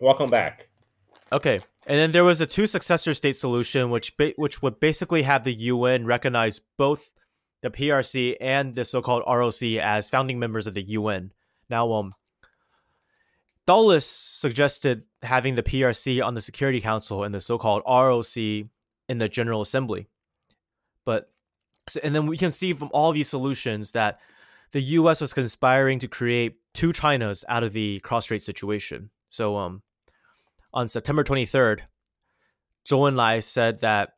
welcome back. Okay, and then there was a two successor state solution, which ba- which would basically have the UN recognize both the PRC and the so-called ROC as founding members of the UN. Now, um, Dulles suggested having the PRC on the Security Council and the so-called ROC in the General Assembly, but and then we can see from all these solutions that the U.S. was conspiring to create two Chinas out of the cross-strait situation. So, um, on September 23rd, Zhou Enlai said that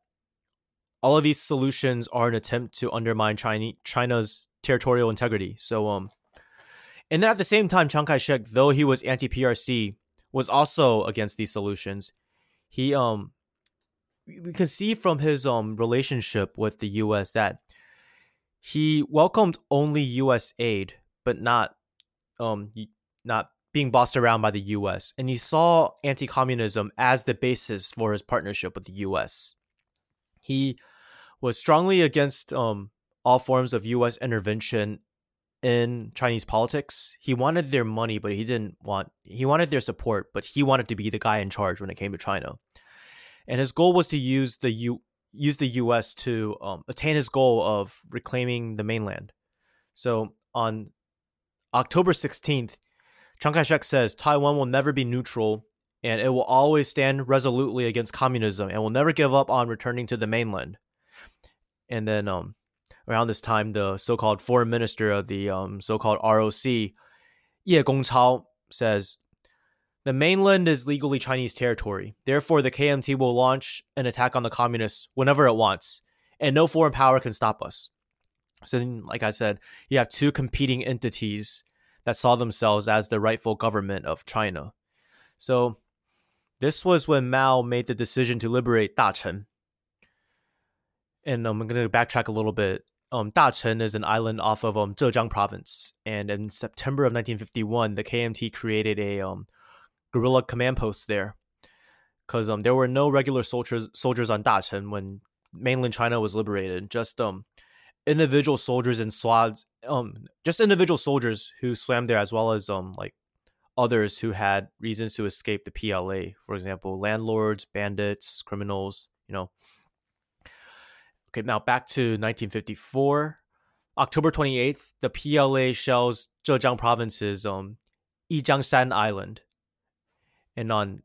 all of these solutions are an attempt to undermine China, China's territorial integrity. So, um, and then at the same time, Chiang Kai-shek, though he was anti-PRC, was also against these solutions. He, um, we can see from his um relationship with the U.S. that he welcomed only U.S. aid, but not um not being bossed around by the U.S. And he saw anti-communism as the basis for his partnership with the U.S. He was strongly against um all forms of U.S. intervention in Chinese politics. He wanted their money, but he didn't want he wanted their support, but he wanted to be the guy in charge when it came to China. And his goal was to use the U use the U.S. to um, attain his goal of reclaiming the mainland. So on October 16th, Chiang Kai shek says Taiwan will never be neutral and it will always stand resolutely against communism and will never give up on returning to the mainland. And then um, around this time, the so called foreign minister of the um, so called ROC, Ye Gongchao, says the mainland is legally Chinese territory. Therefore, the KMT will launch an attack on the communists whenever it wants, and no foreign power can stop us. So, like I said, you have two competing entities that saw themselves as the rightful government of China. So, this was when Mao made the decision to liberate Dachen. And um, I'm going to backtrack a little bit. Um, Dachen is an island off of um, Zhejiang province. And in September of 1951, the KMT created a um, guerrilla command post there because um there were no regular soldiers soldiers on Dachen when mainland China was liberated. Just um individual soldiers and squads um just individual soldiers who swam there as well as um like others who had reasons to escape the PLA. For example, landlords, bandits, criminals. You know. Okay, now back to 1954. October 28th, the PLA shells Zhejiang province's um, Yijiangshan Island and on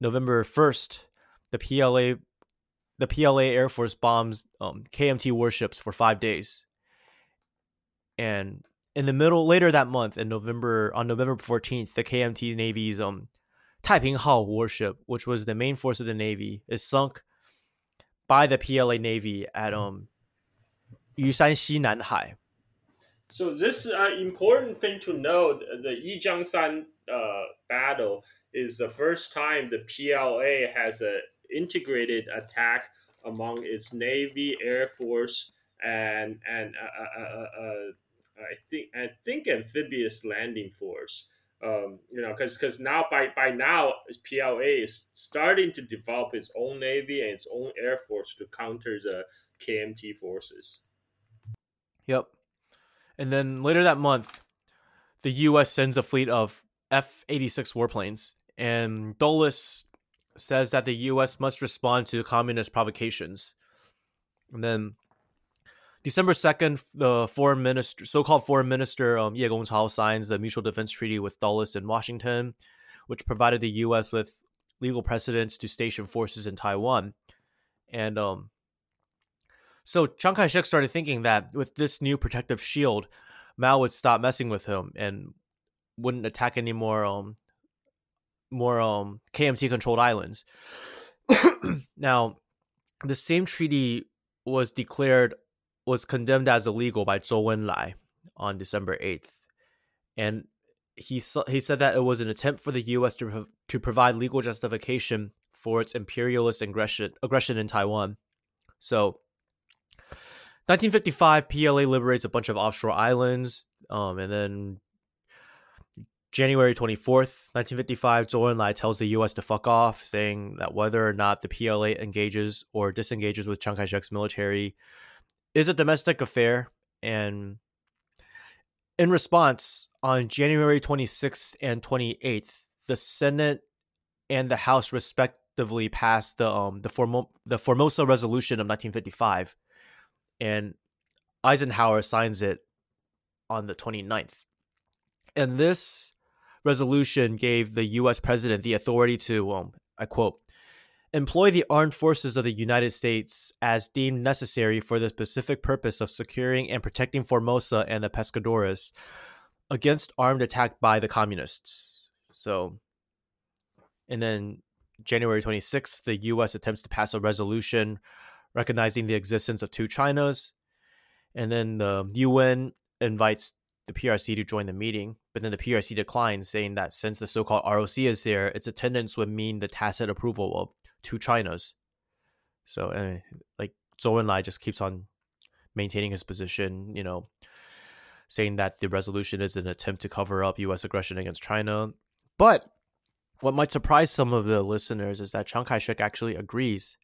November 1st, the PLA the PLA Air Force bombs um, KMT warships for five days. And in the middle, later that month, in November, on November 14th, the KMT Navy's um, Taiping Hao warship, which was the main force of the Navy, is sunk by the PLA Navy at um, Yushanxi Nanhai. So this is an important thing to know. The Yijiangshan uh, battle is the first time the PLA has an integrated attack among its Navy, Air Force, and and uh, uh, uh, uh I think I think amphibious landing force. Um, you know, because because now by by now PLA is starting to develop its own navy and its own air force to counter the KMT forces. Yep, and then later that month, the U.S. sends a fleet of F eighty six warplanes and Dulles says that the U.S. must respond to communist provocations. And then December 2nd, the foreign minister, so-called foreign minister um, Ye Gongchao signs the Mutual Defense Treaty with Dulles in Washington, which provided the U.S. with legal precedence to station forces in Taiwan. And um, so Chiang Kai-shek started thinking that with this new protective shield, Mao would stop messing with him and wouldn't attack anymore um, more um, KMT controlled islands. now, the same treaty was declared was condemned as illegal by Zhou Enlai on December 8th. And he he said that it was an attempt for the US to to provide legal justification for its imperialist aggression aggression in Taiwan. So 1955 PLA liberates a bunch of offshore islands um, and then January 24th, 1955, Zhou Enlai tells the U.S. to fuck off, saying that whether or not the PLA engages or disengages with Chiang Kai shek's military is a domestic affair. And in response, on January 26th and 28th, the Senate and the House respectively passed the um the Formo- the Formosa Resolution of 1955, and Eisenhower signs it on the 29th. And this resolution gave the U.S. president the authority to, um, I quote, employ the armed forces of the United States as deemed necessary for the specific purpose of securing and protecting Formosa and the Pescadores against armed attack by the communists. So, and then January 26th, the U.S. attempts to pass a resolution recognizing the existence of two Chinas. And then the UN invites the PRC to join the meeting, but then the PRC declines, saying that since the so called ROC is there, its attendance would mean the tacit approval of two Chinas. So, uh, like, Zhou Enlai just keeps on maintaining his position, you know, saying that the resolution is an attempt to cover up U.S. aggression against China. But what might surprise some of the listeners is that Chiang Kai shek actually agrees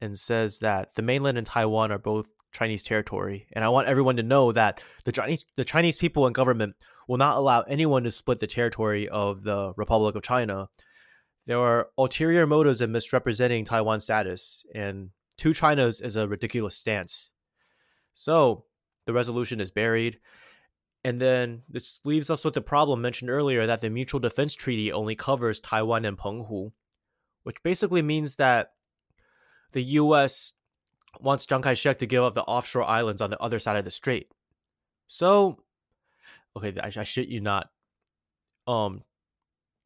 and says that the mainland and Taiwan are both Chinese territory. And I want everyone to know that the Chinese the Chinese people and government will not allow anyone to split the territory of the Republic of China. There are ulterior motives in misrepresenting Taiwan's status, and two Chinas is a ridiculous stance. So the resolution is buried. And then this leaves us with the problem mentioned earlier that the Mutual Defense Treaty only covers Taiwan and Penghu, which basically means that the U.S wants Chiang Kai shek to give up the offshore islands on the other side of the strait. So, okay, I, I shit you not. Um,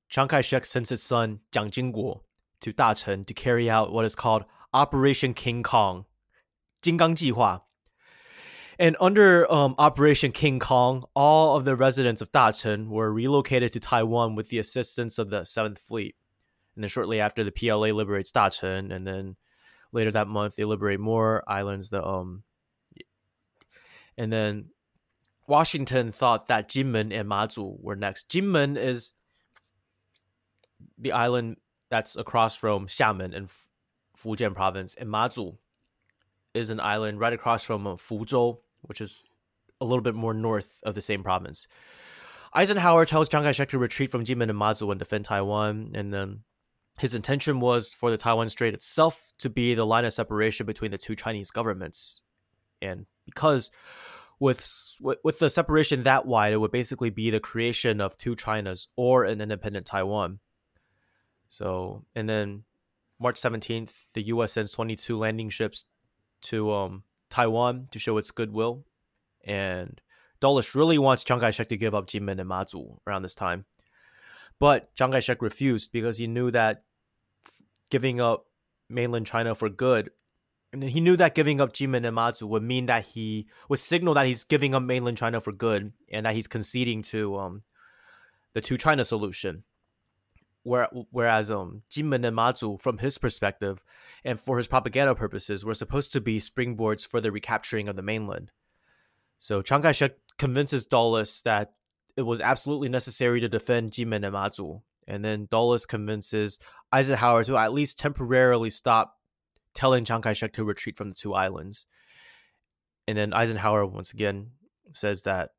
Chiang Kai shek sends his son, Jiang Jingguo, to Dachen to carry out what is called Operation King Kong, 金刚计划. And under um, Operation King Kong, all of the residents of Dachen were relocated to Taiwan with the assistance of the Seventh Fleet. And then shortly after, the PLA liberates Dachen, and then later that month they liberate more islands the um and then Washington thought that Jinmen and Mazu were next. Jinmen is the island that's across from Xiamen in Fujian province, and Mazu is an island right across from uh, Fuzhou, which is a little bit more north of the same province. Eisenhower tells Chiang Kai-shek to retreat from Jinmen and Mazu and defend Taiwan, and then his intention was for the Taiwan Strait itself to be the line of separation between the two Chinese governments. And because with with the separation that wide, it would basically be the creation of two Chinas or an independent Taiwan. So, and then March 17th, the US sends 22 landing ships to um, Taiwan to show its goodwill. And Dulles really wants Chiang Kai shek to give up Jinmen and Mazu around this time. But Chiang Kai shek refused because he knew that giving up mainland China for good, and he knew that giving up Jinmen and Mazu would mean that he would signal that he's giving up mainland China for good and that he's conceding to um, the two China solution. Where, whereas um, and Mazu, from his perspective and for his propaganda purposes, were supposed to be springboards for the recapturing of the mainland. So Chiang Kai shek convinces Dulles that it was absolutely necessary to defend Jinmen and Mazu. And then Dulles convinces Eisenhower to at least temporarily stop telling Chiang Kai shek to retreat from the two islands. And then Eisenhower, once again, says that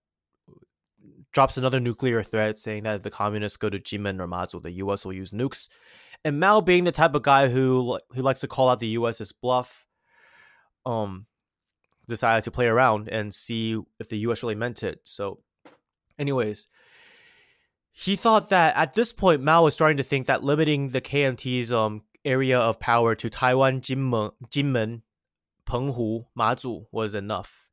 drops another nuclear threat, saying that if the communists go to Jinmen or Mazu, the U.S. will use nukes. And Mao, being the type of guy who who likes to call out the U.S. as bluff, um, decided to play around and see if the U.S. really meant it. So Anyways, he thought that at this point Mao was starting to think that limiting the KMT's um area of power to Taiwan, Jinmen, Jinmen Penghu, Mazu was enough,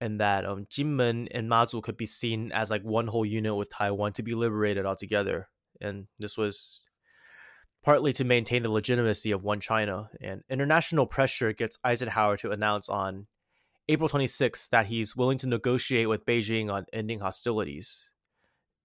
and that um Jinmen and Mazu could be seen as like one whole unit with Taiwan to be liberated altogether, and this was partly to maintain the legitimacy of one China. And international pressure gets Eisenhower to announce on April 26th that he's willing to negotiate with Beijing on ending hostilities.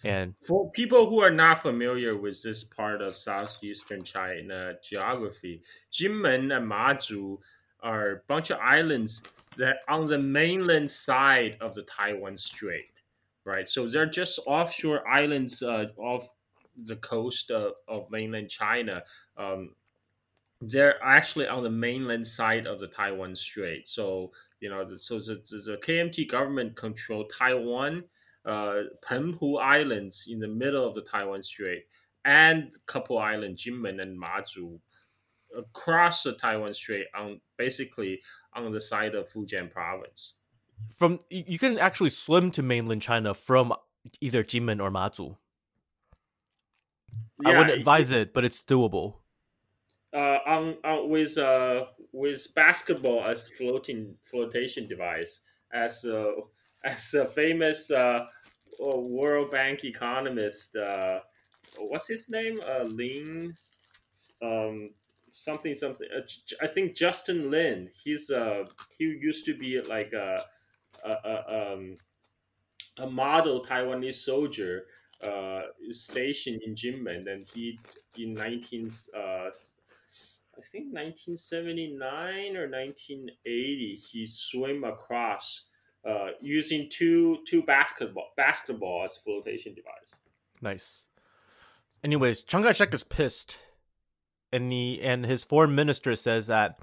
And for people who are not familiar with this part of southeastern China geography, Jinmen and Mazu are a bunch of islands that on the mainland side of the Taiwan Strait, right? So they're just offshore islands uh, off the coast of, of mainland China. Um, they're actually on the mainland side of the Taiwan Strait. So you know, so the, the KMT government control Taiwan, uh, Penghu Islands in the middle of the Taiwan Strait, and couple island Jinmen and Mazu across the Taiwan Strait on basically on the side of Fujian province. From you can actually swim to mainland China from either Jinmen or Mazu. Yeah, I wouldn't advise it, it, but it's doable. Uh, on, on with uh with basketball as floating flotation device as a as a famous uh, World Bank economist. Uh, what's his name? Uh, Lin, um, something something. Uh, I think Justin Lin. He's uh he used to be like a a, a, um, a model Taiwanese soldier uh, stationed in Jinmen, and he in nineteen uh, I think 1979 or 1980 he swam across uh, using two two basketball basketball as flotation device. Nice. Anyways, Chiang Kai-shek is pissed, and he and his foreign minister says that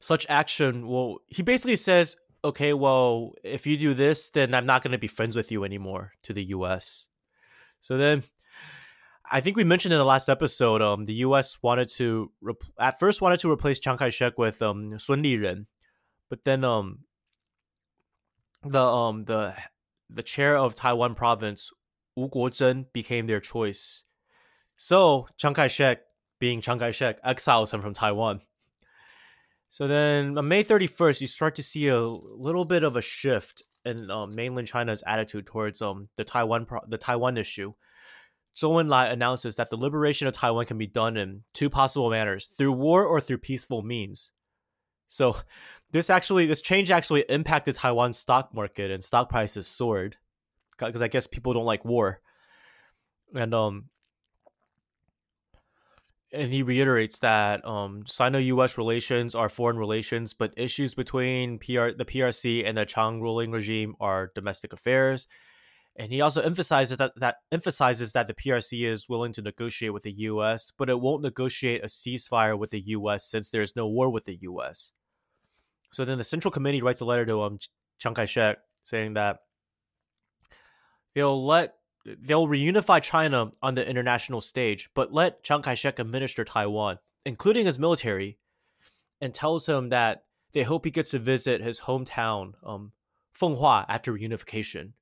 such action will. He basically says, "Okay, well, if you do this, then I'm not going to be friends with you anymore." To the U.S. So then, I think we mentioned in the last episode, um, the U.S. wanted to rep- at first wanted to replace Chiang Kai-shek with um Sun Liren, but then um the um the the chair of Taiwan province Wu Guozhen became their choice. So Chiang Kai-shek, being Chiang Kai-shek, exiles him from Taiwan. So then on May 31st, you start to see a little bit of a shift in um, mainland China's attitude towards um the Taiwan pro- the Taiwan issue. Zhou Enlai announces that the liberation of Taiwan can be done in two possible manners: through war or through peaceful means. So this actually this change actually impacted Taiwan's stock market and stock prices soared because I guess people don't like war. And um and he reiterates that um, Sino-U.S. relations are foreign relations, but issues between PR, the PRC and the Chang ruling regime are domestic affairs. And he also emphasizes that, that emphasizes that the PRC is willing to negotiate with the U.S., but it won't negotiate a ceasefire with the U.S. since there is no war with the U.S. So then the Central Committee writes a letter to um, Chiang Kai shek saying that they'll let they'll reunify China on the international stage, but let Chiang Kai shek administer Taiwan, including his military, and tells him that they hope he gets to visit his hometown, um, Fenghua, after reunification.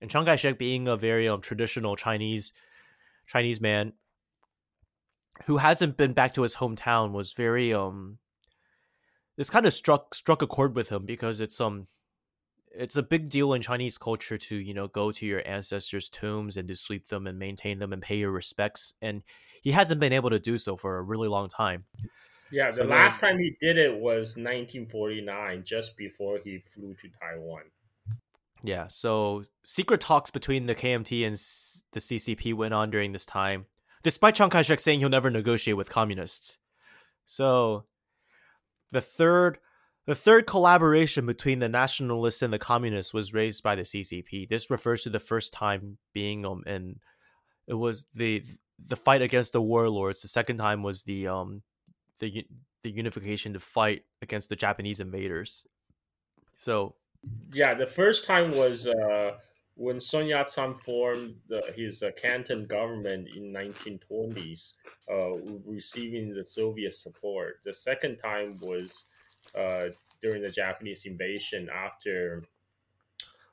And Chiang Kai shek, being a very um, traditional Chinese Chinese man who hasn't been back to his hometown, was very um this kind of struck struck a chord with him because it's um it's a big deal in Chinese culture to you know go to your ancestors' tombs and to sweep them and maintain them and pay your respects, and he hasn't been able to do so for a really long time. Yeah, the so last then, time he did it was 1949, just before he flew to Taiwan. Yeah, so secret talks between the KMT and the CCP went on during this time, despite Chiang Kai-shek saying he'll never negotiate with communists. So the third the third collaboration between the nationalists and the communists was raised by the CCP. This refers to the first time being um and it was the the fight against the warlords. The second time was the um the the unification to fight against the Japanese invaders. So yeah, the first time was uh when Sun Yat-sen formed the, his uh, Canton government in 1920s, uh, receiving the Soviet support. The second time was uh, during the Japanese invasion after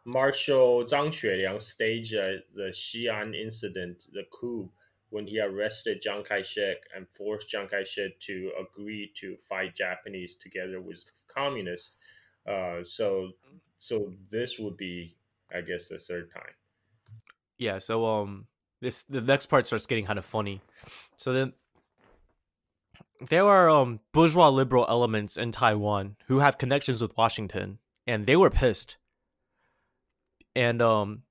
Marshal Zhang Xueliang staged uh, the Xi'an incident, the coup, when he arrested Chiang Kai-shek and forced Chiang Kai-shek to agree to fight Japanese together with communists. Uh, so, so this would be I guess the third time. Yeah, so um this the next part starts getting kind of funny. So then there are um bourgeois liberal elements in Taiwan who have connections with Washington and they were pissed. And um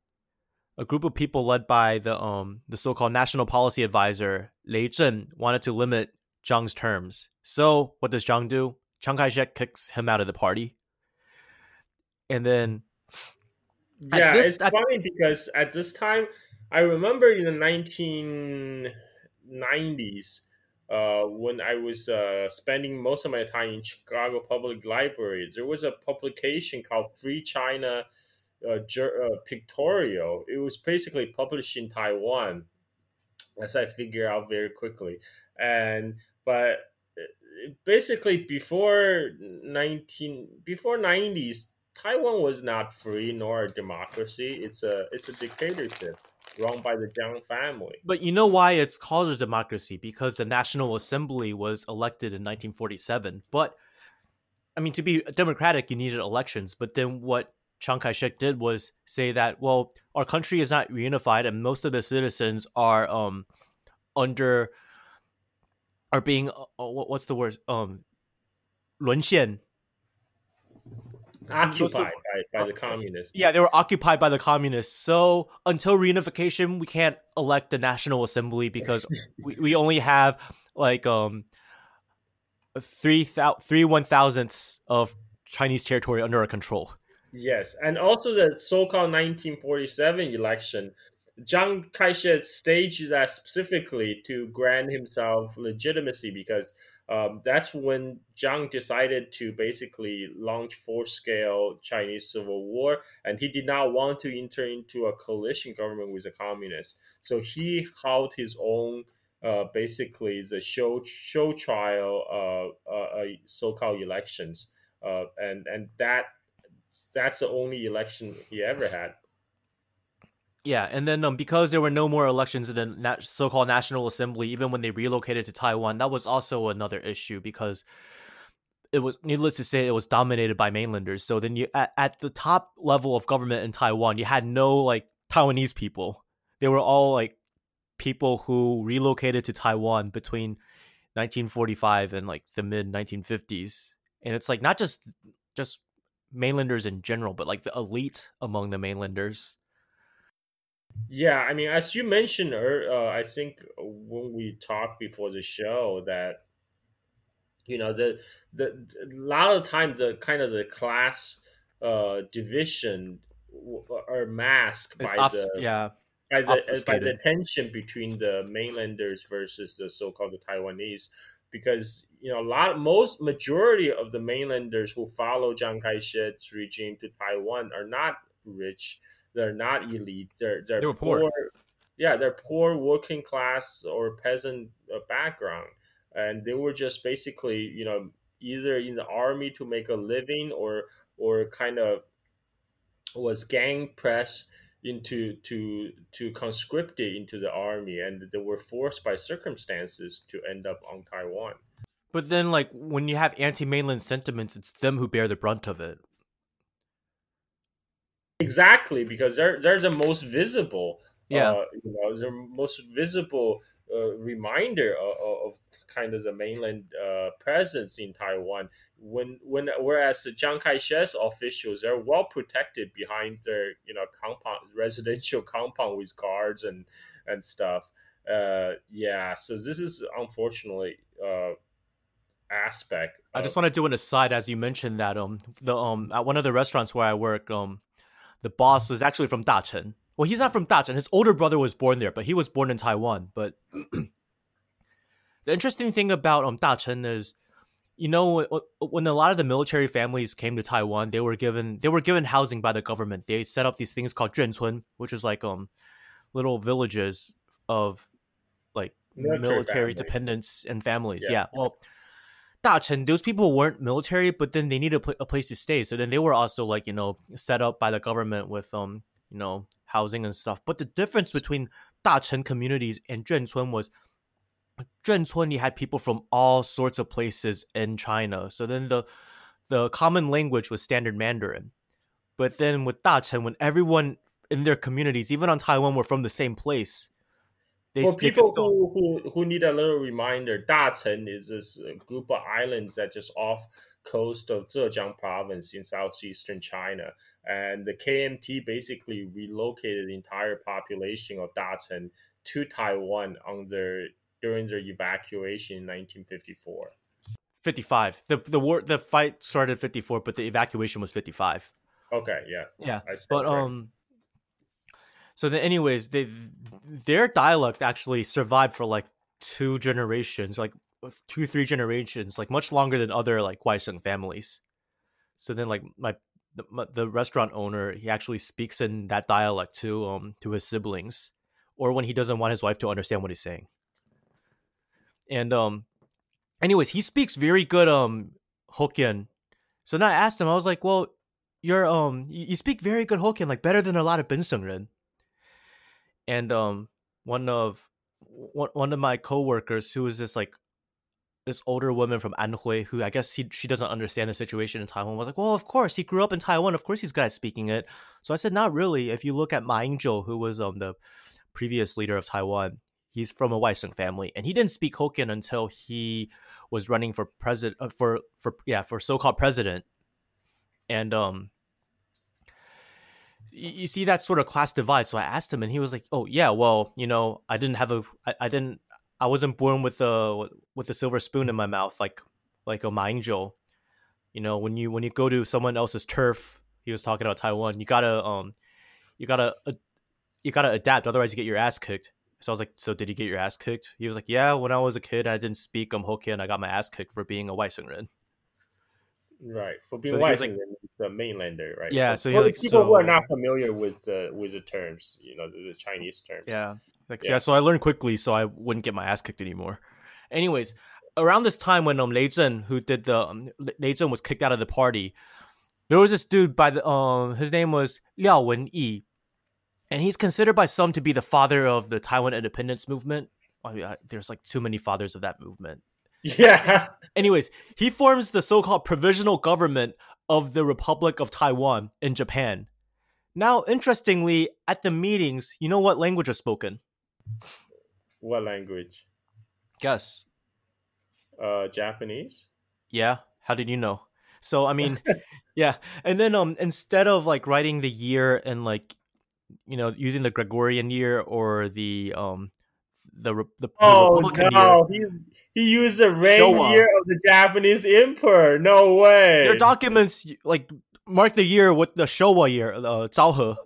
a group of people led by the um the so-called national policy advisor Lei Zhen wanted to limit Zhang's terms. So what does Zhang do? Chiang Kai-shek kicks him out of the party. And then yeah, this, it's at, funny because at this time, I remember in the 1990s, uh, when I was uh, spending most of my time in Chicago Public Library, there was a publication called Free China uh, uh, Pictorial. It was basically published in Taiwan. as I figure out very quickly. And but uh, basically before 19 before 90s Taiwan was not free nor a democracy. It's a it's a dictatorship run by the Jiang family. But you know why it's called a democracy? Because the National Assembly was elected in 1947. But I mean, to be democratic, you needed elections. But then what Chiang Kai shek did was say that, well, our country is not reunified, and most of the citizens are um under are being uh, uh what's the word um 沦陷 occupied by, by the communists. Yeah, they were occupied by the communists. So until reunification, we can't elect the National Assembly because we, we only have like um three thousand three one thousandths of Chinese territory under our control. Yes, and also the so-called 1947 election, Chiang Kai-shek staged that specifically to grant himself legitimacy because um, that's when Jiang decided to basically launch full-scale Chinese civil war, and he did not want to enter into a coalition government with the communists. So he held his own, uh, basically the show show trial, uh, uh, uh so-called elections, uh, and and that that's the only election he ever had. Yeah, and then um, because there were no more elections in the na- so-called National Assembly, even when they relocated to Taiwan, that was also another issue because it was needless to say it was dominated by mainlanders. So then you at, at the top level of government in Taiwan, you had no like Taiwanese people. They were all like people who relocated to Taiwan between 1945 and like the mid 1950s. And it's like not just just mainlanders in general, but like the elite among the mainlanders yeah, I mean, as you mentioned, uh, I think when we talked before the show that you know the the a lot of times the kind of the class uh, division are masked by the yeah by the by the tension between the mainlanders versus the so-called the Taiwanese because you know a lot most majority of the mainlanders who follow Chiang Kai-shek's regime to Taiwan are not rich they're not elite. They're they're they poor. poor. Yeah, they're poor working class or peasant uh, background, and they were just basically you know either in the army to make a living or or kind of was gang pressed into to to conscripted into the army and they were forced by circumstances to end up on Taiwan. But then like when you have anti-mainland sentiments it's them who bear the brunt of it. Exactly, because they're they're the most visible. Yeah, uh, you know, the most visible uh, reminder of, of, kind of the mainland uh, presence in Taiwan. When when whereas the Chiang Kai-shek's officials are well protected behind their you know compound residential compound with guards and and stuff. Uh, yeah, so this is unfortunately uh, aspect. I just want to do an aside as you mentioned that um the um at one of the restaurants where I work um the boss was actually from Dachen. Well, he's not from Dachen. His older brother was born there, but he was born in Taiwan. But the interesting thing about um Dachen is, you know, when a lot of the military families came to Taiwan, they were given they were given housing by the government. They set up these things called Juancun, which is like um little villages of like military, military dependents and families. Yeah. yeah. Well, Dachen, those people weren't military, but then they needed a, a place to stay. So then they were also like, you know, set up by the government with, um, you know, housing and stuff. But the difference between Dachen communities and Juancun was Juancun, you had people from all sorts of places in China. So then the the common language was standard Mandarin. But then with Dachen, when everyone in their communities, even on Taiwan, were from the same place, they, For people still... who, who who need a little reminder, Dachen is this group of islands that just off coast of Zhejiang province in southeastern China. And the KMT basically relocated the entire population of Dachen to Taiwan under during their evacuation in 1954. 55. The the war the fight started 54, but the evacuation was 55. Okay, yeah. Yeah. But right. um so then, anyways, they their dialect actually survived for like two generations, like two three generations, like much longer than other like Waisheng families. So then, like my the, the restaurant owner, he actually speaks in that dialect to um to his siblings, or when he doesn't want his wife to understand what he's saying. And um, anyways, he speaks very good um Hokkien. So then I asked him, I was like, "Well, you're um, you speak very good Hokkien, like better than a lot of Benshengren." And um, one of one one of my coworkers who was this like this older woman from Anhui who I guess he, she doesn't understand the situation in Taiwan was like, well, of course he grew up in Taiwan. Of course he's good at speaking it. So I said, not really. If you look at Ma Ying-jeou, who was um the previous leader of Taiwan, he's from a Waisheng family, and he didn't speak Hokkien until he was running for president uh, for for yeah for so-called president, and um. You see that sort of class divide. So I asked him, and he was like, "Oh yeah, well, you know, I didn't have a, I, I didn't I wasn't born with a with a silver spoon in my mouth like like a Ma You know, when you when you go to someone else's turf, he was talking about Taiwan. You gotta um, you gotta uh, you gotta adapt, otherwise you get your ass kicked. So I was like, so did you get your ass kicked? He was like, yeah. When I was a kid, I didn't speak um Hokkien. I got my ass kicked for being a Waishengren. Right, for being so Waishengren, like, the mainlander, right? Yeah. So for like, people so, who are not familiar with the with the terms, you know, the, the Chinese terms. Yeah. Like, yeah. yeah. So I learned quickly, so I wouldn't get my ass kicked anymore. Anyways, around this time when um Lei Zhen, who did the um, Lei Zhen was kicked out of the party, there was this dude by the um his name was Liao Wenyi, and he's considered by some to be the father of the Taiwan independence movement. I mean, there's like too many fathers of that movement. Yeah. Anyways, he forms the so-called provisional government of the Republic of Taiwan in Japan. Now, interestingly, at the meetings, you know what language is spoken? What language? Guess. Uh, Japanese. Yeah. How did you know? So I mean, yeah. And then um, instead of like writing the year and like, you know, using the Gregorian year or the um, the the, the oh Republican no, year, he he used the reign year of the Japanese emperor. No way. Their documents like mark the year with the Showa year, uh, Zhao He.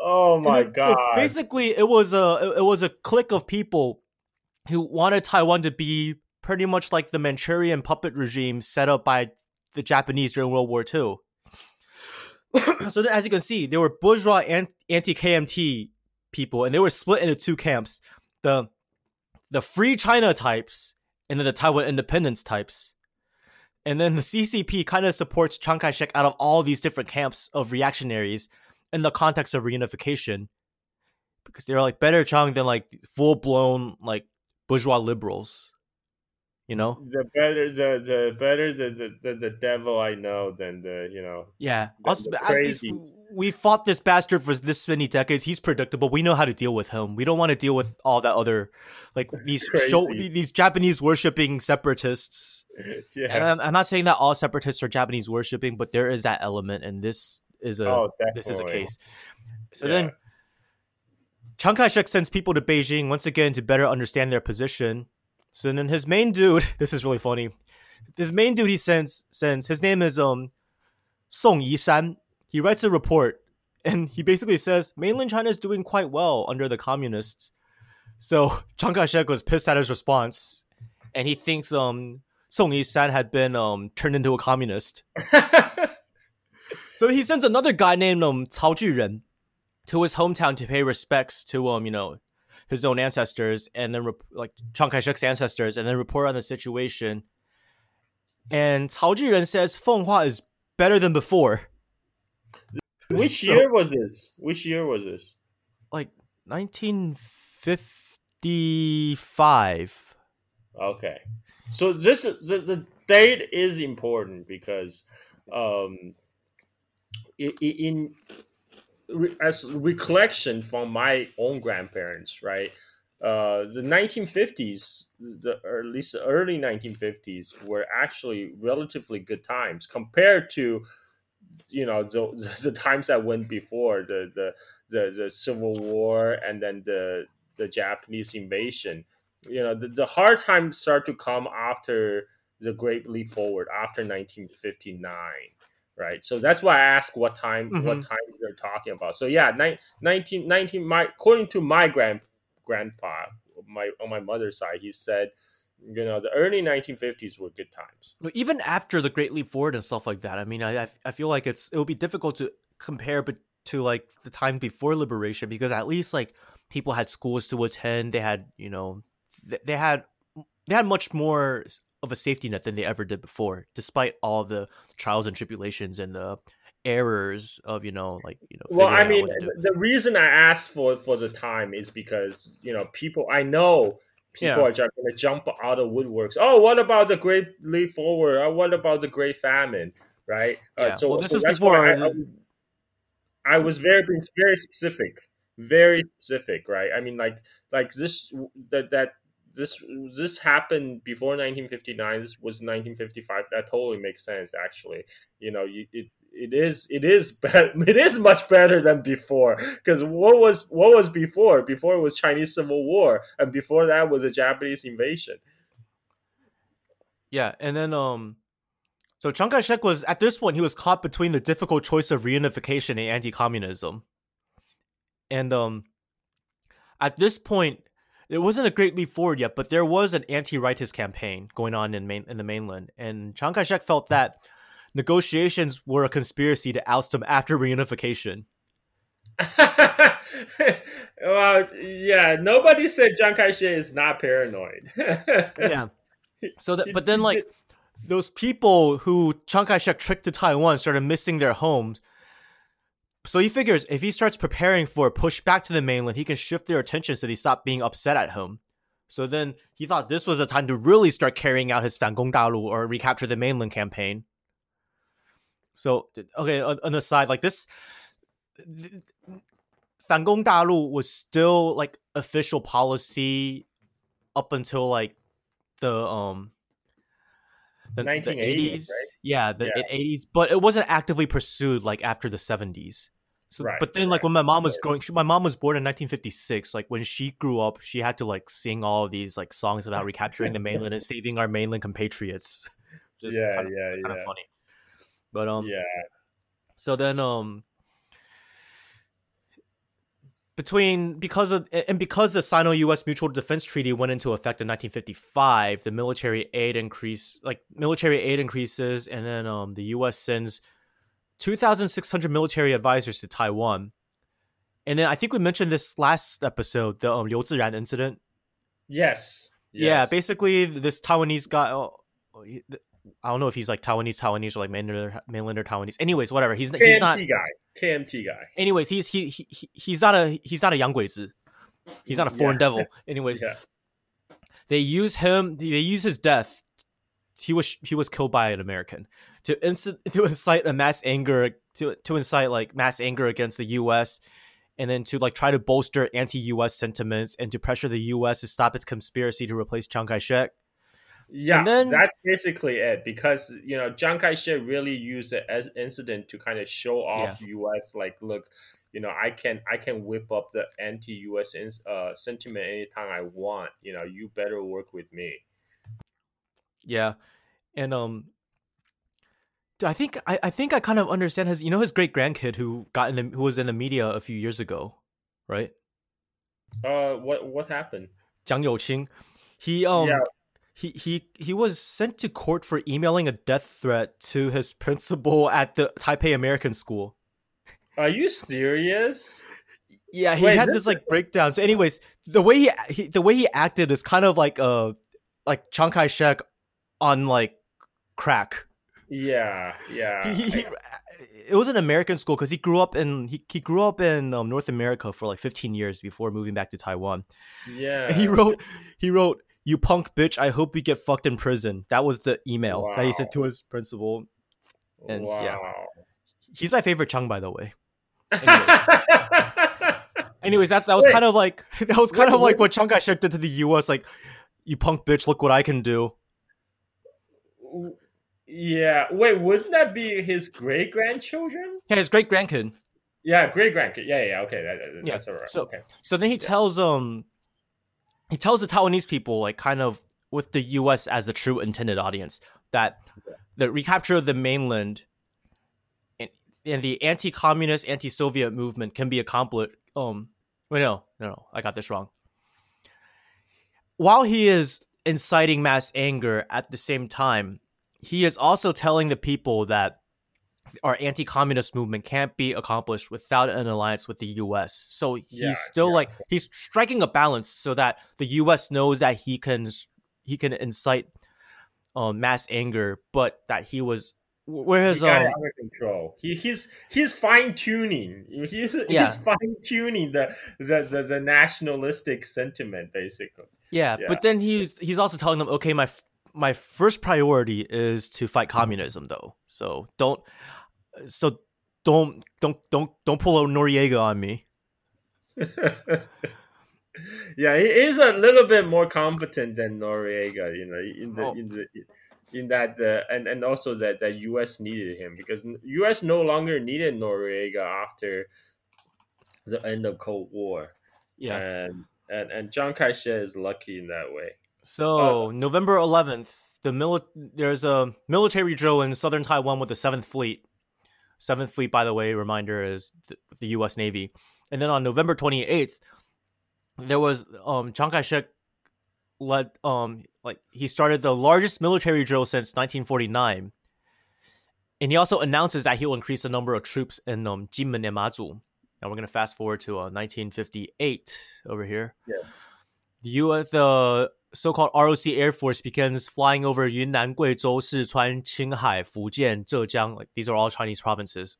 Oh my god! So basically, it was a it was a clique of people who wanted Taiwan to be pretty much like the Manchurian puppet regime set up by the Japanese during World War II. so as you can see, there were bourgeois anti KMT people, and they were split into two camps: the the Free China types, and then the Taiwan independence types. And then the CCP kind of supports Chiang Kai shek out of all these different camps of reactionaries in the context of reunification because they're like better Chiang than like full blown like bourgeois liberals. You know, the better the the better the the, the, devil I know than the you know yeah. The, Us, the crazy. we fought this bastard for this many decades. He's predictable. We know how to deal with him. We don't want to deal with all that other like these show these Japanese worshipping separatists. Yeah, and I'm, I'm, not saying that all separatists are Japanese worshipping, but there is that element, and this is a oh, this is a case. So yeah. then Chiang Kai-shek sends people to Beijing once again to better understand their position. So then his main dude, this is really funny. His main dude he sends sends his name is um Song Yishan. He writes a report and he basically says mainland China is doing quite well under the communists. So Chiang Kai-shek was pissed at his response, and he thinks um Song Yishan had been um turned into a communist. So he sends another guy named um Cao Juren to his hometown to pay respects to um you know his own ancestors and then rep- like Chiang Kai-shek's ancestors and then report on the situation. And Cao Juren says Feng Hua is better than before. Which so, year was this? Which year was this? Like 1955. Okay. So this the, the date is important because um in, as recollection from my own grandparents, right? Uh, the 1950s, the or at least the early 1950s, were actually relatively good times compared to, you know, the, the times that went before the, the the the Civil War and then the the Japanese invasion. You know, the, the hard times start to come after the Great Leap Forward after 1959 right? So that's why I ask what time mm-hmm. what time you're talking about. So yeah, ni- 19, 19 my according to my grand grandpa, my on my mother's side, he said, you know, the early 1950s were good times. Even after the Great Leap Forward and stuff like that, I mean, I I feel like it's it would be difficult to compare, but to like the time before liberation because at least like people had schools to attend. They had, you know, th- they had they had much more of a safety net than they ever did before, despite all the trials and tribulations and the errors of you know, like you know. well i mean what to do. the reason i asked for for the time is because you know people i know people Yeah. are just going to jump out of woodworks oh what about the great leap forward oh, what about the great famine right Uh, Yeah. so Well, this so is before I, I, I was very very specific very specific right i mean like like this that that this this happened before 1959 this was 1955 that totally makes sense actually. You know you, it it is it is better it is much better than before because what was what was before? Before it was chinese civil war and before that was a japanese invasion. Yeah, and then um, so Chiang Kai Shek was at this point he was caught between the difficult choice of reunification and anti-communism, and um, at this point it wasn't a great leap forward yet, but there was an anti-rightist campaign going on in main in the mainland, and Chiang Kai Shek felt that negotiations were a conspiracy to oust him after reunification. well yeah nobody said Chiang Kai-shek is not paranoid Yeah. So that, but then like those people who Chiang Kai-shek tricked to Taiwan started missing their homes. So he figures if he starts preparing for a push back to the mainland, he can shift their attention so they stop being upset at home. So then he thought this was a time to really start carrying out his Fangong Dalu or recapture the mainland campaign. So okay, on, the side, like this, th- Fangong Dalu was still like official policy up until like the um the, the 1980s, 80s right? yeah the Yeah. 80s but it wasn't actively pursued like after the 70s so Right, but then like right. when my mom was growing she, my mom was born in 1956 like when she grew up she had to like sing all of these like songs about recapturing the mainland and saving our mainland compatriots. Just yeah kind of, yeah kind yeah. of funny. But um yeah. so then um between because of and because the Sino-US Mutual Defense Treaty went into effect in 1955, the military aid increase like military aid increases and then um the US sends 2600 military advisors to Taiwan. And then I think we mentioned this last episode, the um, Liu Ziran incident. yes, Yeah, basically this Taiwanese guy. I don't know if he's like Taiwanese, Taiwanese, or like mainlander, mainlander Taiwanese. Anyways, whatever. He's he's KMT not. guy KMT guy Anyways, he's he, he he- he's not a he's not a Yang Guizi. He's not a foreign Yeah. devil. Anyways, yeah they use him. They use his death. He was he was killed by an American to inci- to incite a mass anger to to incite like mass anger against the U.S. and then to like try to bolster anti-U.S. sentiments and to pressure the U.S. to stop its conspiracy to replace Chiang Kai-shek. Yeah, then- that's basically it. Because you know, Chiang Kai-shek really used it as incident to kind of show off U.S. Like, look, you know, I can I can whip up the anti-U.S. uh, sentiment anytime I want. You know, you better work with me. Yeah, and um, I think I, I think I kind of understand his you know his great grandkid who got in the who was in the media a few years ago, right? Uh, what what happened? Jiang Youqing, he um. Yeah. He, he he was sent to court for emailing a death threat to his principal at the Taipei American School. Are you serious? Yeah, he Wait, had this this like breakdown. So, anyways, the way he, he the way he acted is kind of like uh like Chiang Kai Shek on like crack. Yeah, yeah. he, he, he, it was an American school because he grew up in he, he grew up in um, North America for like 15 years before moving back to Taiwan. yeah. And he wrote he wrote you punk bitch I hope you get fucked in prison. That was the email that he sent to his principal. and, wow. yeah. He's my favorite Chung by the way. Anyway. Anyways, that that was Wait. kind of like that was kind Wait, of like what Chiang Kai Shek did to the U.S. Like, you punk bitch, look what I can do. yeah. Wait, wouldn't that be his great grandchildren? Yeah, his great grandkid. Yeah, great grandkid. Yeah, yeah. Okay, that, that- Yeah, that's all right. so- okay. So then he tells um, he tells the Taiwanese people like kind of with the U.S. as the true intended audience that the recapture of the mainland and, and the anti-communist, anti-Soviet movement can be accomplished. Um, wait, no, no, no, I got this wrong. While he is inciting mass anger at the same time, he is also telling the people that our anti-communist movement can't be accomplished without an alliance with the U.S. So he's Yeah, still yeah. like he's striking a balance so that the U.S. knows that he can he can incite um, mass anger, but that he was whereas he um, under control. He he's he's fine tuning. He's Yeah. he's fine tuning the the, the the nationalistic sentiment basically. Yeah, Yeah. but then he's he's also telling them, okay, my my first priority is to fight communism, though. So don't, so don't don't don't don't pull a Noriega on me. yeah, he is a little bit more competent than Noriega, you know, in the Oh. in the in that the and and also that the U.S. needed him because U.S. no longer needed Noriega after the end of Cold War, Yeah. and and and Chiang Kai Shek is lucky in that way. So uh, November 11th, the mili- there's a military drill in southern Taiwan with the Seventh Fleet. Seventh Fleet, by the way, reminder is the, the U.S. Navy. And then on November 28th, there was um Chiang Kai-shek led um like he started the largest military drill since 1949. And he also announces that he will increase the number of troops in um, Jinmen and Mazu. Now we're gonna fast forward to uh, 1958 over here. Yeah. The U.S. the so-called ROC Air Force begins flying over Yunnan, Guizhou, Sichuan, Qinghai, Fujian, Zhejiang. Like these are all Chinese provinces.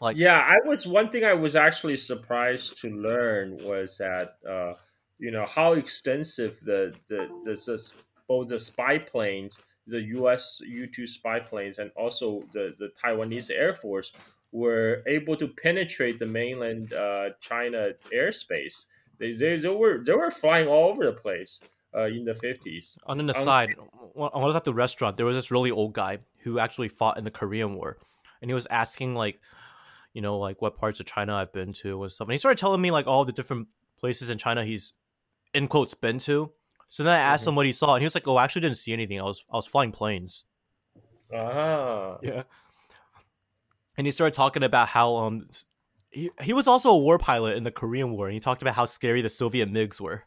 Like Yeah, I was one thing I was actually surprised to learn was that uh, you know how extensive the the the, both the spy planes, the U.S. U two spy planes, and also the the Taiwanese Air Force were able to penetrate the mainland uh, China airspace. They, they they were they were flying all over the place uh, in the fifties. On an Um, aside, when I was at the restaurant, there was this really old guy who actually fought in the Korean War, and he was asking like, you know, like what parts of China I've been to and stuff. And he started telling me like all the different places in China he's in quotes been to. So then I asked Mhm. him what he saw, and he was like, "Oh, I actually didn't see anything. I was I was flying planes." Ah, Yeah. And he started talking about how um he, he was also a war pilot in the Korean War, and he talked about how scary the Soviet MiGs were.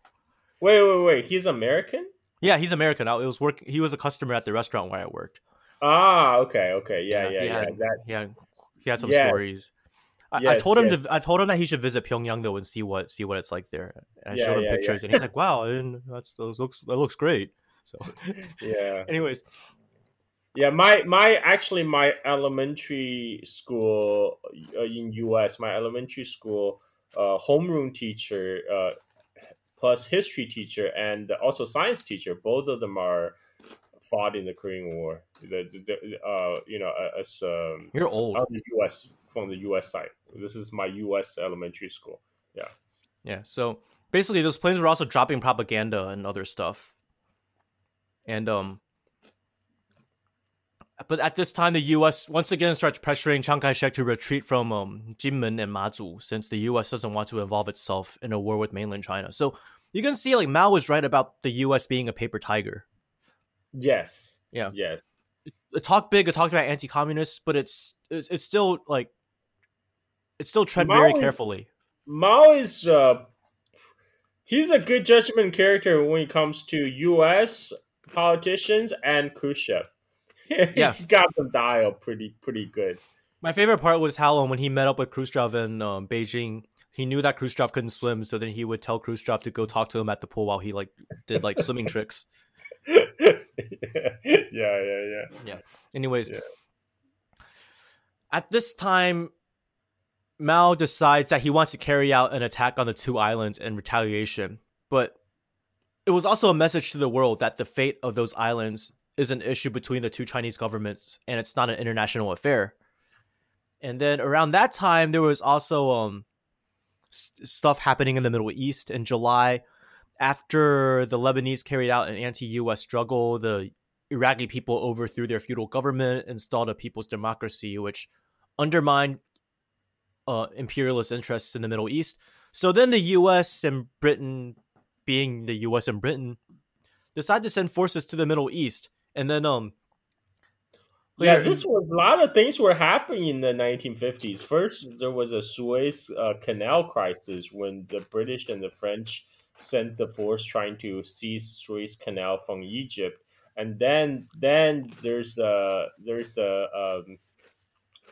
Wait wait wait, he's American. Yeah, he's American. I- It was work. He was a customer at the restaurant where I worked. Ah, okay, okay, yeah, yeah, he yeah. had- That yeah, he had some Yeah. stories. I, I told him yes. to. I told him that he should visit Pyongyang though and see what see what it's like there. And I Yeah, showed him pictures, and he's like, "Wow, and that's that looks that looks great." So, yeah. anyways, Yeah, my my actually my elementary school uh, in U.S. My elementary school uh, homeroom teacher uh, plus history teacher and also science teacher. Both of them are fought in the Korean War. The, the, uh, you know uh, as um, you're old. on the U.S. from the U.S. side. This is my U.S. elementary school. Yeah, yeah. So basically, those planes were also dropping propaganda and other stuff. And um, but at this time, the U.S. once again starts pressuring Chiang Kai-shek to retreat from um Jinmen and Mazu, since the U.S. doesn't want to involve itself in a war with mainland China. So you can see, like Mao was right about the U.S. being a paper tiger. Yes. Yeah. Yes. It talked big, it talked about anti-communists, but it's it's, it's still like it's still tread Mao very is- carefully. Mao is uh, he's a good judgment character when it comes to U.S. politicians and Khrushchev. Yeah. he got them dialed pretty pretty good. My favorite part was how um, when he met up with Khrushchev in um, Beijing, he knew that Khrushchev couldn't swim, so then he would tell Khrushchev to go talk to him at the pool while he like did like swimming tricks. yeah, yeah, yeah. Anyways, Yeah. at this time, Mao decides that he wants to carry out an attack on the two islands in retaliation, but it was also a message to the world that the fate of those islands is an issue between the two Chinese governments and it's not an international affair. And then around that time, there was also um, s- stuff happening in the Middle East in July. After the Lebanese carried out an anti US struggle, the Iraqi people overthrew their feudal government, installed a people's democracy, which undermined uh, imperialist interests in the Middle East. So then the US and Britain, being the US and Britain, decide to send forces to the Middle East. And then, um, Yeah, this was a lot of things were happening in the 1950s. First, there was a Suez uh, Canal crisis when the British and the French sent the force trying to seize Suez Canal from Egypt, and then then there's a there's a um,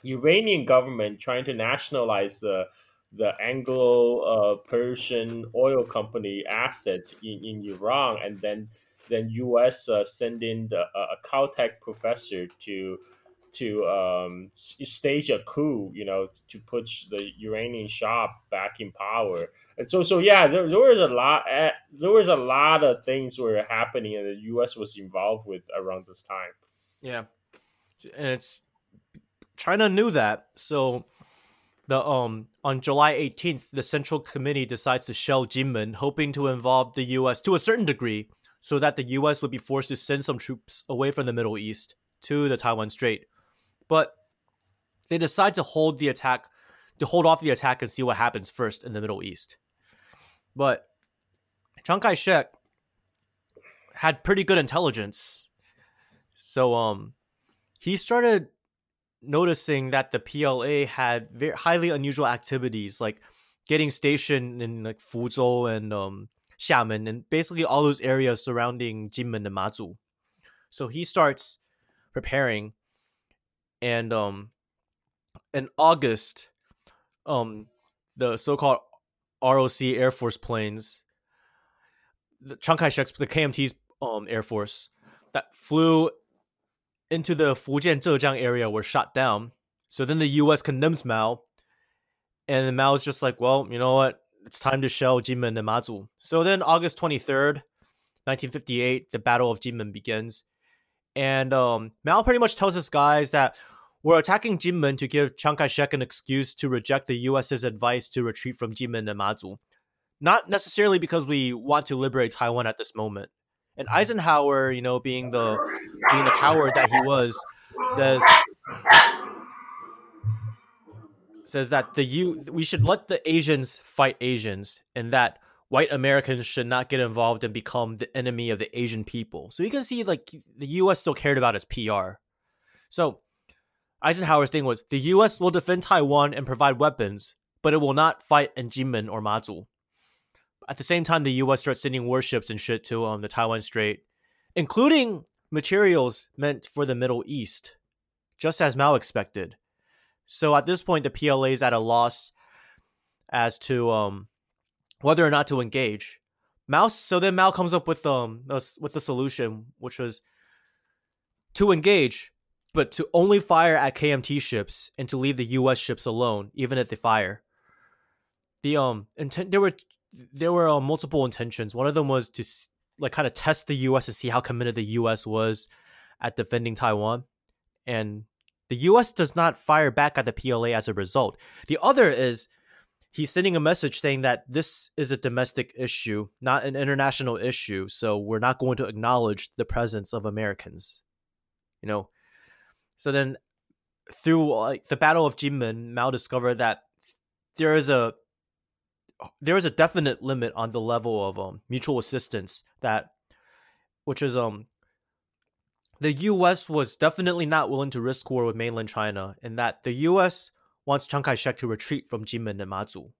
Iranian government trying to nationalize the the Anglo-Persian oil company assets in, in Iran, and then then U.S. Uh, send in the, a Caltech professor to to um, stage a coup, you know, to put the Iranian Shah back in power. And so, so yeah, there, there was a lot. Uh, there was a lot of things were happening, and the U.S. was involved with around this time. Yeah, and it's China knew that, so the um on July 18th, the Central Committee decides to shell Jinmen, hoping to involve the U.S. to a certain degree, so that the U.S. would be forced to send some troops away from the Middle East to the Taiwan Strait. But they decide to hold the attack, to hold off the attack and see what happens first in the Middle East. But Chiang Kai shek had pretty good intelligence. So um he started noticing that the PLA had very highly unusual activities, like getting stationed in like Fuzhou and um, Xiamen, and basically all those areas surrounding Jinmen and Mazu. So he starts preparing, and um, in August, um, the so-called ROC Air Force planes, the Chiang Kai-shek's the KMT's um Air Force that flew into the Fujian Zhejiang area were shot down. So then the U.S. condemns Mao, and Mao's just like, well, you know what? It's time to shell Jinmen and Mazu. So then August 23rd, 1958, the Battle of Jinmen begins. And um, Mao pretty much tells his guys that we're attacking Jinmen to give Chiang Kai-shek an excuse to reject the U.S.'s advice to retreat from Jinmen and Mazu. Not necessarily because we want to liberate Taiwan at this moment. And Eisenhower, you know, being the being the coward that he was, says says that the you we should let the Asians fight Asians, and that white Americans should not get involved and become the enemy of the Asian people. So you can see like the U.S. still cared about its PR. So Eisenhower's thing was the U.S. will defend Taiwan and provide weapons, but it will not fight in Jinmen or Mazu. At the same time, the U.S. starts sending warships and shit to um, the Taiwan Strait, including materials meant for the Middle East, just as Mao expected. So at this point, the PLA is at a loss as to um, whether or not to engage. Mao. So then Mao comes up with um with the solution, which was to engage, but to only fire at KMT ships and to leave the U.S. ships alone, even if they fire. The um intent there were there were uh, multiple intentions. One of them was to like kind of test the U.S. to see how committed the U.S. was at defending Taiwan, and the U.S. does not fire back at the PLA as a result. The other is he's sending a message saying that this is a domestic issue, not an international issue. So we're not going to acknowledge the presence of Americans. You know, so then through like the Battle of Jinmen, Mao discovered that there is a there is a definite limit on the level of um, mutual assistance that which is um the US was definitely not willing to risk war with mainland China and that the US wants Chiang Kai-shek to retreat from Jinmen and Mazu.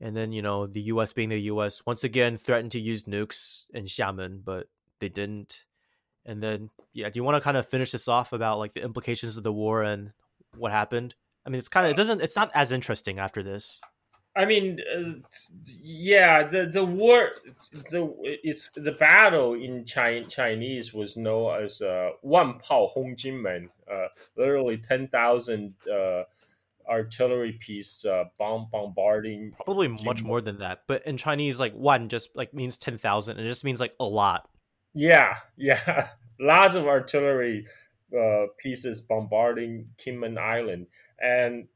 And then, you know, the US being the US once again threatened to use nukes in Xiamen, but they didn't. And then, yeah, do you want to kind of finish this off about like the implications of the war and what happened? I mean, it's kind of it doesn't it's not as interesting after this. I mean, uh, yeah, the the war, the it's the battle in Chi- Chinese was known as uh, Wan Pao Hong Jinmen, uh, literally ten thousand uh, artillery piece uh, bomb bombarding. Probably much more than that, but in Chinese, like one just like means ten thousand, and it just means like a lot. Yeah, yeah, lots of artillery uh, pieces bombarding Kinmen Island, and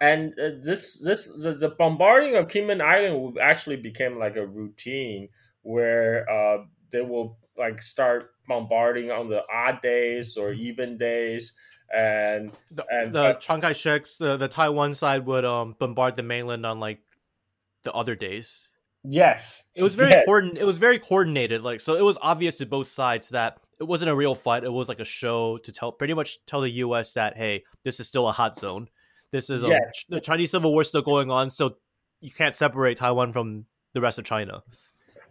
and uh, this this the, the, bombarding of Kinmen Island actually became like a routine where uh, they will like start bombarding on the odd days or even days and the, and the uh, Chiang Kai-shek's the, the Taiwan side would um bombard the mainland on like the other days. Yes, it was very yes. coordinated. It was very coordinated. Like so, it was obvious to both sides that it wasn't a real fight. It was like a show to tell, pretty much tell the U.S. that hey, this is still a hot zone. This is a, the Chinese Civil War still going on, so you can't separate Taiwan from the rest of China.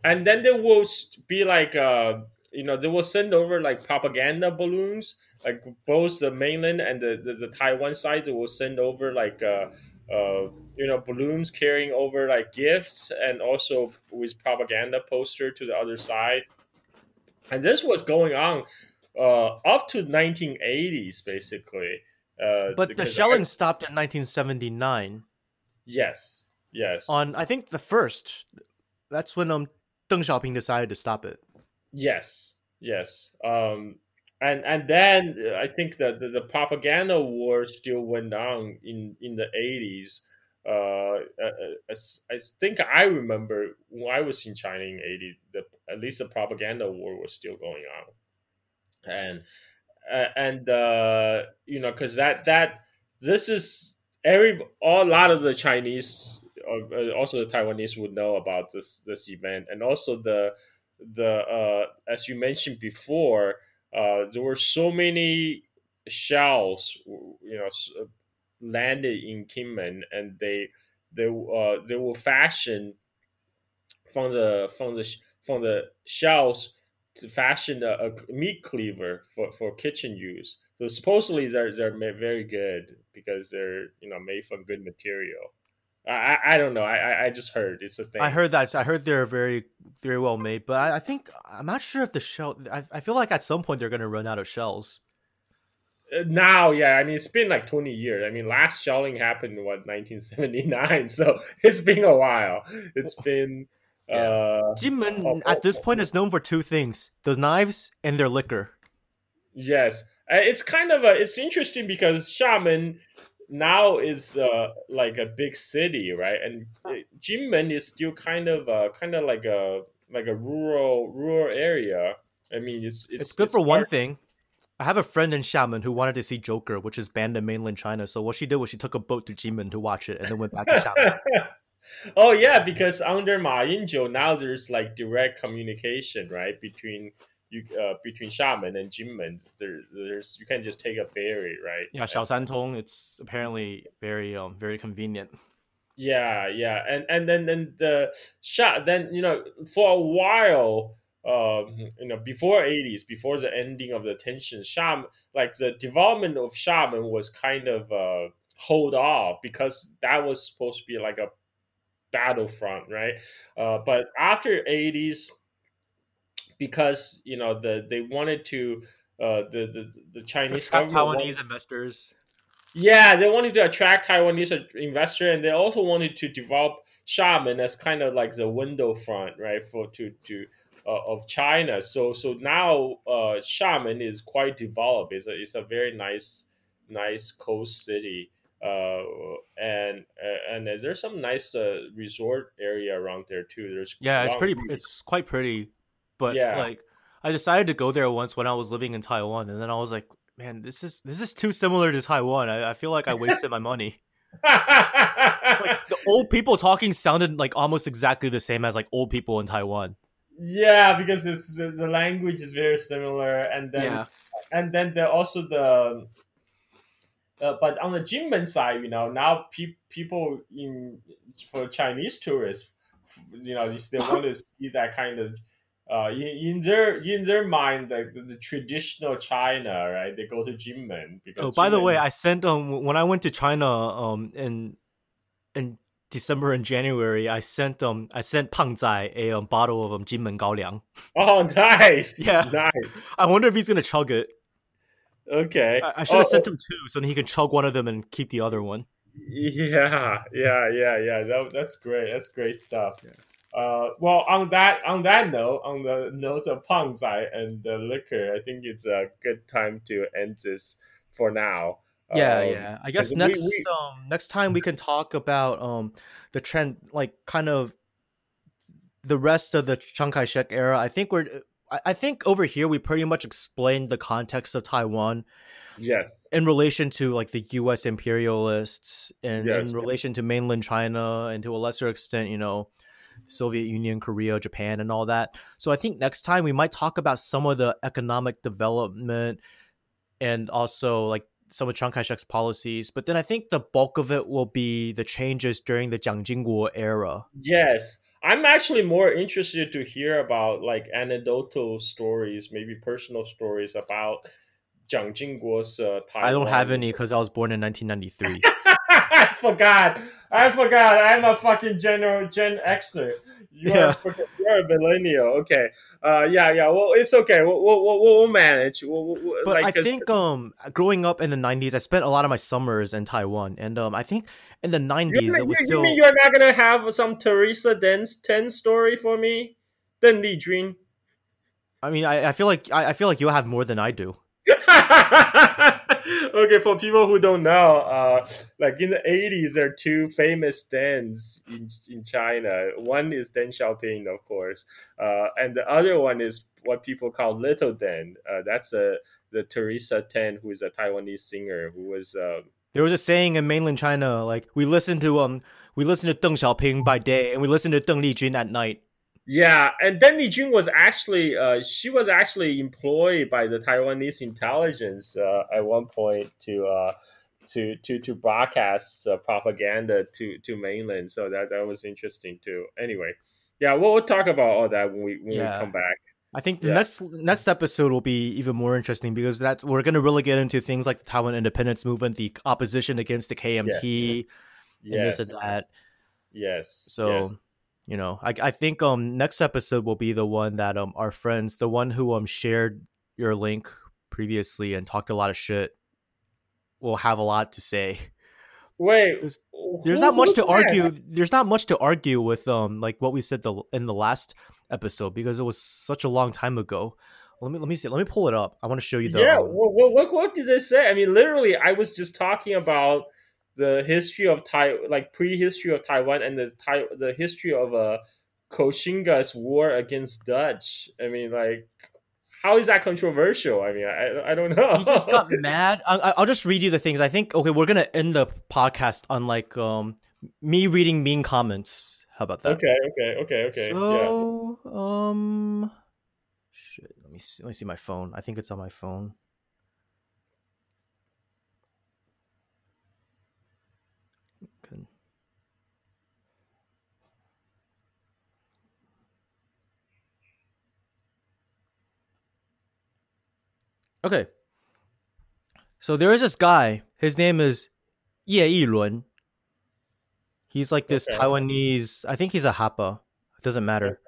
And then there will be like, uh, you know, they will send over like propaganda balloons like both the mainland and the, the, the Taiwan side They will send over like uh, uh, you know balloons carrying over like gifts and also with propaganda poster to the other side. And this was going on uh, up to 1980s basically uh, but the shelling I- stopped in 1979 yes yes on I think the first. That's when um Deng Xiaoping decided to stop it. Yes, yes. Um, and and then uh, I think that the, the propaganda war still went on in in the eighties. Uh, uh, as I think I remember when I was in China in eighty, the at least the propaganda war was still going on, and uh, and uh, you know because that that this is every a lot of the Chinese, uh, also the Taiwanese would know about this this event, and also the the uh, as you mentioned before, uh, there were so many shells, you know, landed in Kinmen, and they they uh, they were fashioned from the from the from the shells to fashion a, a meat cleaver for, for kitchen use. So supposedly they're they're very good because they're you know made from good material. I I, don't know. I I- just heard it's a thing. I heard that. I heard they're very, very well made, but I, I think I'm not sure if the shell. I, I feel like at some point they're gonna run out of shells. Uh, now, yeah, I mean it's been like twenty years. I mean, last shelling happened in what nineteen seventy nine, so it's been a while. It's been uh Jinmen Oh, at this oh, point is known for two things: the knives and their liquor. yes, Uh, it's kind of a it's interesting because Xiamen now is uh like a big city, right? And uh, Jinmen is still kind of uh kind of like a like a rural rural area. I mean, it's it's, It's, good for one thing. I have a friend in Xiamen who wanted to see Joker, which is banned in mainland China. So what she did was she took a boat to Jinmen to watch it, and then went back to Xiamen. oh yeah, because under Ma Ying-jeou now there's like direct communication, right, between you uh, between Xiamen and Jinmen. There, there's you can just take a ferry, right? yeah, Xiaosantong. It's apparently very um very convenient. Yeah, yeah, and and then then the Sha then you know for a while. Um, you know, before '80s, before the ending of the tension, Sham like the development of Xiamen was kind of uh, hold off because that was supposed to be like a battlefront, right? Uh, but after '80s, because you know the they wanted to uh, the, the the Chinese Attract Taiwanese investors. yeah, they wanted to attract Taiwanese investor, and they also wanted to develop Xiamen as kind of like the window front, right, for to to uh, of China. So so now uh, Xiamen is quite developed. It's a it's a very nice nice coast city, uh, and uh, and is there some nice uh, resort area around there too. There's Yeah, it's pretty. beach. It's quite pretty, but Yeah. like I decided to go there once when I was living in Taiwan, and then I was like, man, this is this is too similar to Taiwan. I, I feel like I wasted my money. Like the old people talking sounded like almost exactly the same as like old people in Taiwan. yeah, because it's, the language is very similar, and then yeah, and then there also the uh, but on the Jinmen side, you know, now pe- people in for Chinese tourists, you know, if they want to see that kind of uh, in, in their in their mind, like the, the traditional China, right? They go to Jinmen because. Oh, by the way, I sent um when I went to China um in in December and January, I sent um I sent Pang Zai a um, bottle of um Jinmen Gaoliang. oh, nice, Yeah. nice. I wonder if he's gonna chug it. Okay, I, I should have Oh, sent him two, so then he can chug one of them and keep the other one. Yeah, yeah, yeah, yeah. That, that's great. That's great stuff. Uh, well, on that on that note, on the note of Pangzai and the liquor, I think it's a good time to end this for now. Yeah, Um, yeah. I guess we- next we- um next time we can talk about um the trend like kind of the rest of the Chiang Kai-shek era. I think we're I think over here we pretty much explained the context of Taiwan Yes. in relation to like the U.S. imperialists and Yes. in relation to mainland China and to a lesser extent, you know, Soviet Union, Korea, Japan, and all that. So I think next time we might talk about some of the economic development and also like some of Chiang Kai-shek's policies. But then I think the bulk of it will be the changes during the Jiang Jingguo era. Yes. I'm actually more interested to hear about like anecdotal stories, maybe personal stories about Jiang Jingguo's uh, I don't have any because I was born in 1993. I forgot. I forgot. I'm a fucking general Gen Xer. You are Yeah. fucking, you're a millennial. Okay. Uh, yeah, yeah. Well, it's okay. We'll we'll, we'll, we'll manage. We'll, But like, I think um growing up in the 90s, I spent a lot of my summers in Taiwan, and um I think in the 90s you, mean- it was you, you still. mean you're not gonna have some Teresa Dens Ten story for me? Deng Lijun. I mean, I, I feel like I, I feel like you'll have more than I do. okay, for people who don't know, uh, like in the 80s, there are two famous dens in, in China. One is Deng Xiaoping, of course, uh, and the other one is what people call Little Deng. Uh, that's uh, the Teresa Ten, who is a Taiwanese singer who was. Uh, There was a saying in mainland China, like we listen to um we listen to Deng Xiaoping by day and we listen to Deng Lijun at night. Yeah, and Deng Lijun was actually uh, she was actually employed by the Taiwanese intelligence uh, at one point to uh, to to to broadcast uh, propaganda to to mainland. So that that was interesting too. Anyway, yeah, we'll, we'll talk about all that when we when Yeah. we come back. I think the Yeah. next next episode will be even more interesting because that's we're gonna really get into things like the Taiwan independence movement, the opposition against the KMT, and Yes, this and that. yes. So yes. You know, I I think um next episode will be the one that um our friends, the one who um shared your link previously and talked a lot of shit, will have a lot to say. wait, there's- There's not much to that? argue. There's not much to argue with um like what we said the in the last episode because it was such a long time ago. Let me let me see. Let me pull it up. I want to show you the yeah, um, what, what, what did they say? I mean, literally, I was just talking about the history of Tai, like prehistory of Taiwan, and the Tai, the history of uh, Koxinga's war against Dutch. I mean, like, how is that controversial? I mean, I, I don't know. he just got mad. I, I- I'll just read you the things. I think okay, we're gonna end the podcast on like um me reading mean comments. How about that? okay, okay, okay, okay. yeah. So um, shit. Let me see. Let me see my phone. I think it's on my phone. Okay. So there is this guy. His name is Ye Yilun. He's like this Okay. Taiwanese. I think he's a Hapa. It doesn't matter.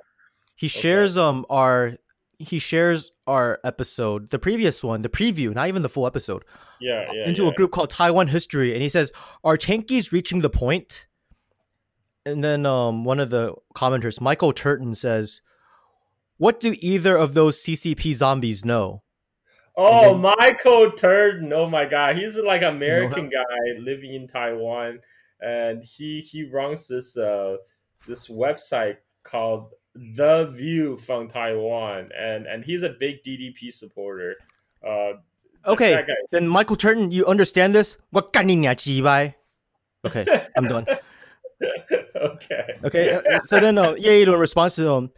He shares um our he shares our episode, the previous one, the preview, not even the full episode, yeah, yeah, into yeah. a group called Taiwan History, and he says, "Are Chankies reaching the point?" And then um one of the commenters, Michael Turton, says, "What do either of those CCP zombies know?" Oh, And Michael Turton. Oh my god, he's like an American guy living in Taiwan, and he he runs this uh this website called The View from Taiwan, and and he's a big DPP supporter. Uh, Okay, then Michael Turton, you understand this? What you? Okay, I'm done. okay. Okay, uh, so then uh, Ye in response to um,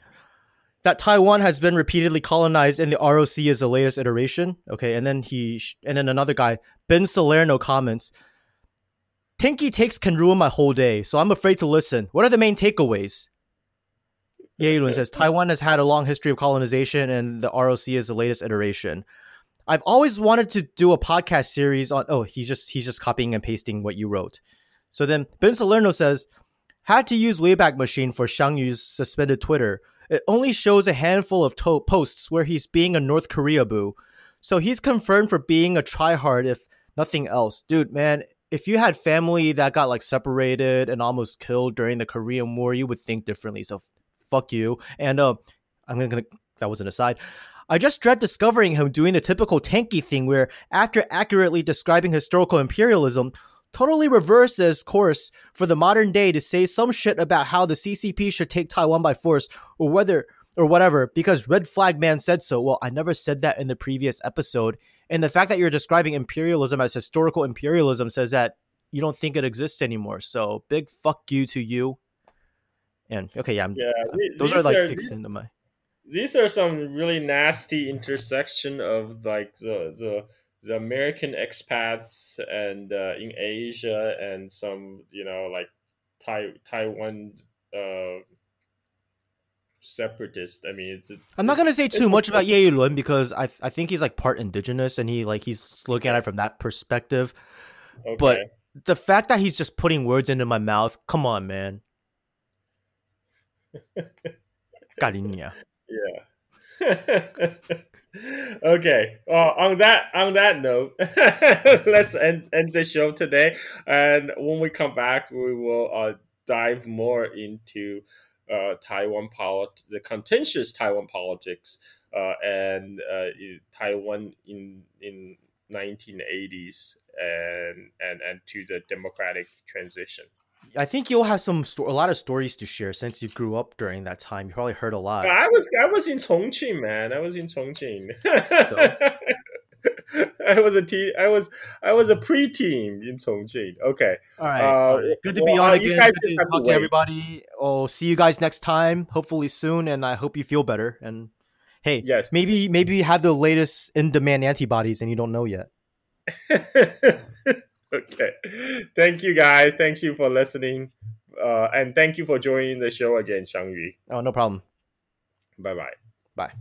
that Taiwan has been repeatedly colonized and the ROC is the latest iteration. Okay, and then he and then another guy, Ben Salerno comments, Tinky takes can ruin my whole day, so I'm afraid to listen. What are the main takeaways? Ye Yilun says Taiwan has had a long history of colonization and the ROC is the latest iteration. I've always wanted to do a podcast series on oh he's just he's just copying and pasting what you wrote. So then Ben Salerno says had to use Wayback Machine for Xiang Yu's suspended Twitter. It only shows a handful of to- posts where he's being a North Korea boo. So he's confirmed for being a tryhard if nothing else. Dude, man, if you had family that got like separated and almost killed during the Korean War, you would think differently. So fuck you. And uh, I'm gonna that was an aside. I just dread discovering him doing the typical tanky thing where, after accurately describing historical imperialism, totally reverses course for the modern day to say some shit about how the CCP should take Taiwan by force or whether or whatever because Red Flag Man said so. Well, I never said that in the previous episode. And the fact that you're describing imperialism as historical imperialism says that you don't think it exists anymore. So big fuck you to you. And okay, yeah, I'm, Yeah, the- those are these like are- dicks into my. these are some really nasty intersection of like the the the American expats and uh, in Asia and some you know like Tai Taiwan uh, separatist. I mean, it's. I'm not gonna say too much about Ye Lun because I I think he's like part indigenous and he like he's looking at it from that perspective. Okay. But the fact that he's just putting words into my mouth, come on, man. Yeah. okay. Uh, on that on that note, let's end end the show today. And when we come back, we will uh, dive more into uh, Taiwan polit- the contentious Taiwan politics uh, and uh, Taiwan in in 1980s and and and to the democratic transition. I think you'll have some sto- a lot of stories to share since you grew up during that time. You probably heard a lot. I was I was in Chongqing, man. I was in Chongqing. I was a teen. I was I was a preteen in Chongqing. Okay. All right. Uh, all right. Good to well, be on uh, again. Good to to talk to wait. everybody. Oh, see you guys next time. Hopefully soon, and I hope you feel better. And hey, Yes. maybe maybe you have the latest in demand antibodies and you don't know yet. okay. Thank you guys. Thank you for listening. Uh, and thank you for joining the show again, Shang Yu. Oh, no problem. Bye bye. Bye.